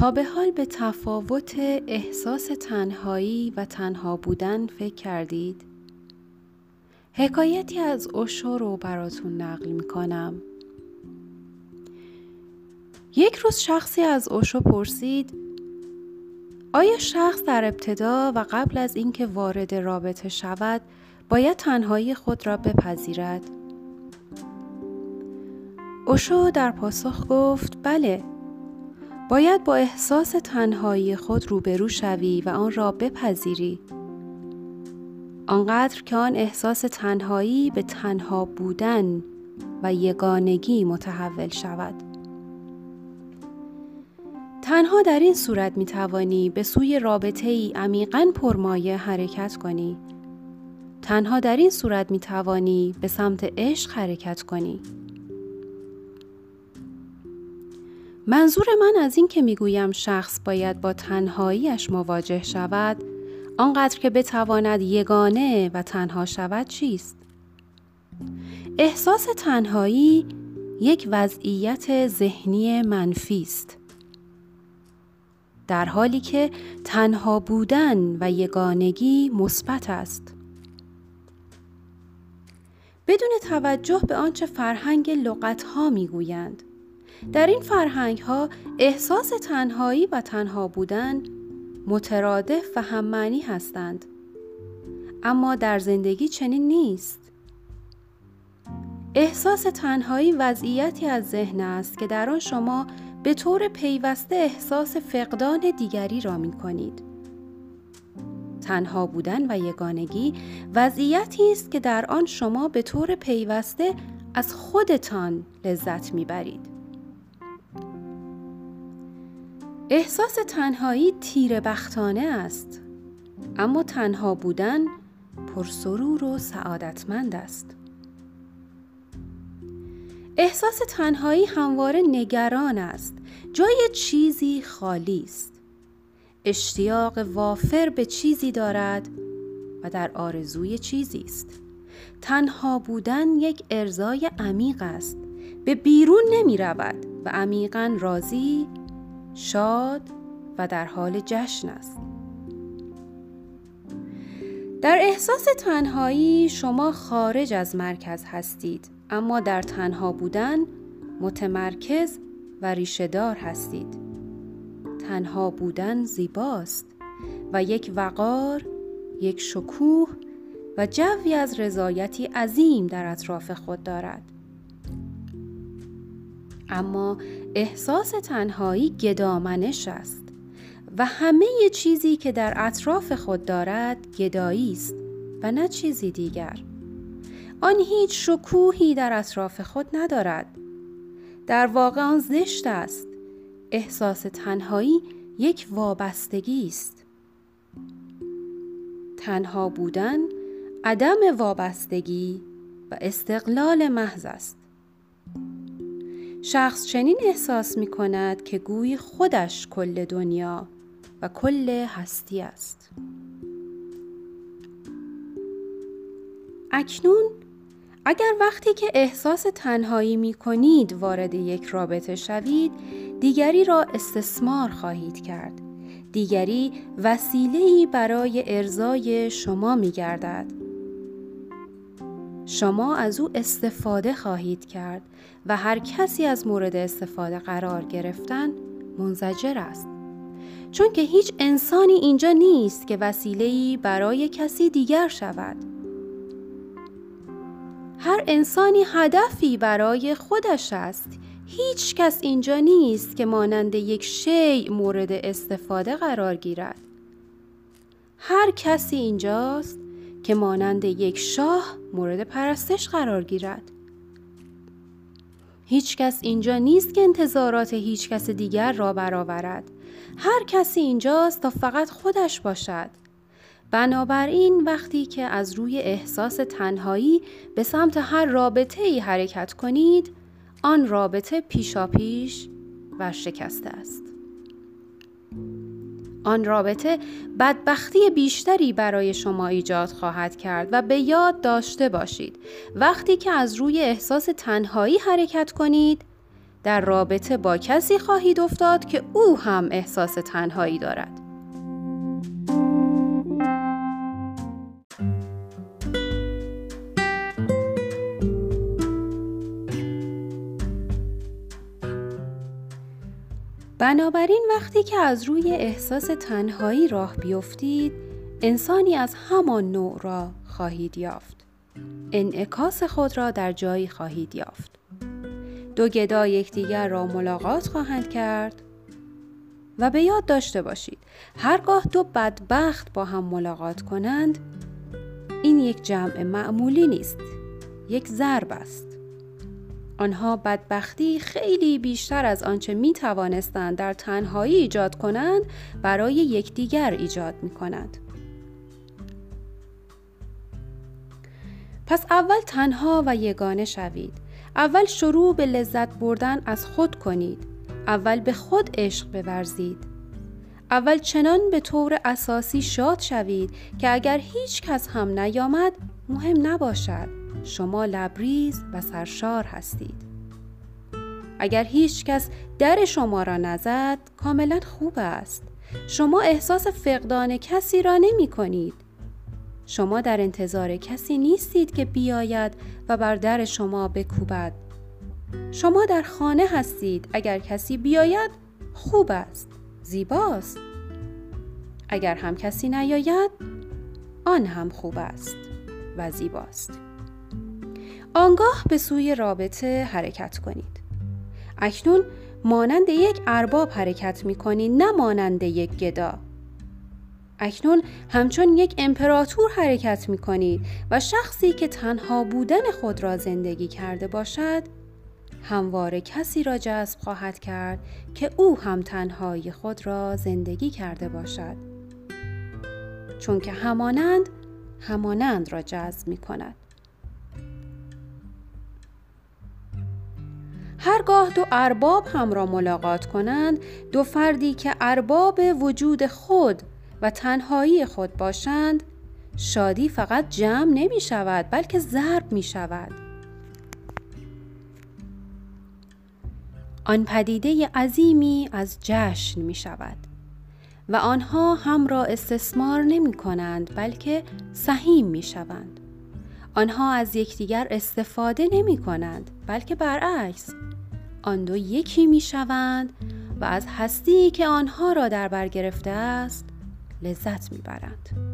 تا به حال به تفاوت احساس تنهایی و تنها بودن فکر کردید؟ حکایتی از اوشو رو براتون نقل می کنم. یک روز شخصی از اوشو پرسید آیا شخص در ابتدا و قبل از اینکه وارد رابطه شود باید تنهایی خود را بپذیرد؟ اوشو در پاسخ گفت بله باید با احساس تنهایی خود روبرو شوی و آن را بپذیری. آنقدر که آن احساس تنهایی به تنها بودن و یگانگی متحول شود. تنها در این صورت می توانی به سوی رابطه ای عمیقا پرمایه حرکت کنی. تنها در این صورت می توانی به سمت عشق حرکت کنی. منظور من از این که می‌گویم شخص باید با تنهاییش مواجه شود آنقدر که بتواند یگانه و تنها شود چیست؟ احساس تنهایی یک وضعیت ذهنی منفی است. در حالی که تنها بودن و یگانگی مثبت است. بدون توجه به آنچه فرهنگ لغت ها می‌گویند در این فرهنگ ها احساس تنهایی و تنها بودن مترادف و هممعنی هستند اما در زندگی چنین نیست احساس تنهایی وضعیتی از ذهن است که در آن شما به طور پیوسته احساس فقدان دیگری را می کنید. تنها بودن و یگانگی وضعیتی است که در آن شما به طور پیوسته از خودتان لذت می‌برید. احساس تنهایی تیر بختانه است. اما تنها بودن پرسرور و سعادتمند است. احساس تنهایی همواره نگران است. جای چیزی خالی است. اشتیاق وافر به چیزی دارد و در آرزوی چیزی است. تنها بودن یک ارزای عمیق است. به بیرون نمی رود و عمیقا راضی شاد و در حال جشن است. در احساس تنهایی شما خارج از مرکز هستید اما در تنها بودن متمرکز و ریشهدار هستید. تنها بودن زیباست و یک وقار یک شکوه و جوی از رضایتی عظیم در اطراف خود دارد. اما احساس تنهایی گدامنش است و همه چیزی که در اطراف خود دارد گدایی است و نه چیزی دیگر. آن هیچ شکوهی در اطراف خود ندارد. در واقع آن زشت است. احساس تنهایی یک وابستگی است. تنها بودن عدم وابستگی و استقلال محض است. شخص چنین احساس می کند که گویی خودش کل دنیا و کل هستی است. اکنون اگر وقتی که احساس تنهایی می کنید وارد یک رابطه شوید دیگری را استثمار خواهید کرد. دیگری وسیله‌ای برای ارزای شما می گردد. شما از او استفاده خواهید کرد و هر کسی از مورد استفاده قرار گرفتن منزجر است. چون که هیچ انسانی اینجا نیست که وسیله‌ای برای کسی دیگر شود. هر انسانی هدفی برای خودش است. هیچ کس اینجا نیست که مانند یک شی مورد استفاده قرار گیرد. هر کسی اینجاست که مانند یک شاه مورد پرستش قرار گیرد. هیچ کس اینجا نیست که انتظارات هیچ کس دیگر را برآورد. هر کسی اینجاست تا فقط خودش باشد. بنابراین وقتی که از روی احساس تنهایی به سمت هر رابطه ای حرکت کنید، آن رابطه پیشاپیش و شکسته است. آن رابطه بدبختی بیشتری برای شما ایجاد خواهد کرد و به یاد داشته باشید وقتی که از روی احساس تنهایی حرکت کنید در رابطه با کسی خواهید افتاد که او هم احساس تنهایی دارد. بنابراین وقتی که از روی احساس تنهایی راه بیفتید انسانی از همان نوع را خواهید یافت. انعکاس خود را در جایی خواهید یافت. دو گدا یکدیگر را ملاقات خواهند کرد و به یاد داشته باشید هرگاه دو بدبخت با هم ملاقات کنند این یک جمع معمولی نیست یک ضرب است. آنها بدبختی خیلی بیشتر از آنچه می توانستند در تنهایی ایجاد کنند برای یکدیگر ایجاد می کنند. پس اول تنها و یگانه شوید. اول شروع به لذت بردن از خود کنید. اول به خود عشق بورزید. اول چنان به طور اساسی شاد شوید که اگر هیچ کس هم نیامد مهم نباشد. شما لبریز و سرشار هستید. اگر هیچ کس در شما را نزد کاملا خوب است. شما احساس فقدان کسی را نمی کنید. شما در انتظار کسی نیستید که بیاید و بر در شما بکوبد. شما در خانه هستید. اگر کسی بیاید خوب است. زیباست. اگر هم کسی نیاید آن هم خوب است و زیباست. آنگاه به سوی رابطه حرکت کنید. اکنون مانند یک ارباب حرکت می کنید نه مانند یک گدا. اکنون همچون یک امپراتور حرکت می کنید و شخصی که تنها بودن خود را زندگی کرده باشد همواره کسی را جذب خواهد کرد که او هم تنهایی خود را زندگی کرده باشد چون که همانند همانند را جذب می کند هرگاه دو ارباب هم را ملاقات کنند دو فردی که ارباب وجود خود و تنهایی خود باشند شادی فقط جمع نمی شود بلکه ضرب می شود. آن پدیده عظیمی از جشن می شود و آنها هم را استثمار نمی کنند بلکه سهیم می شوند. آنها از یکدیگر استفاده نمی کنند بلکه برعکس آن دو یکی می شوند و از هستی که آنها را در بر گرفته است لذت می برند.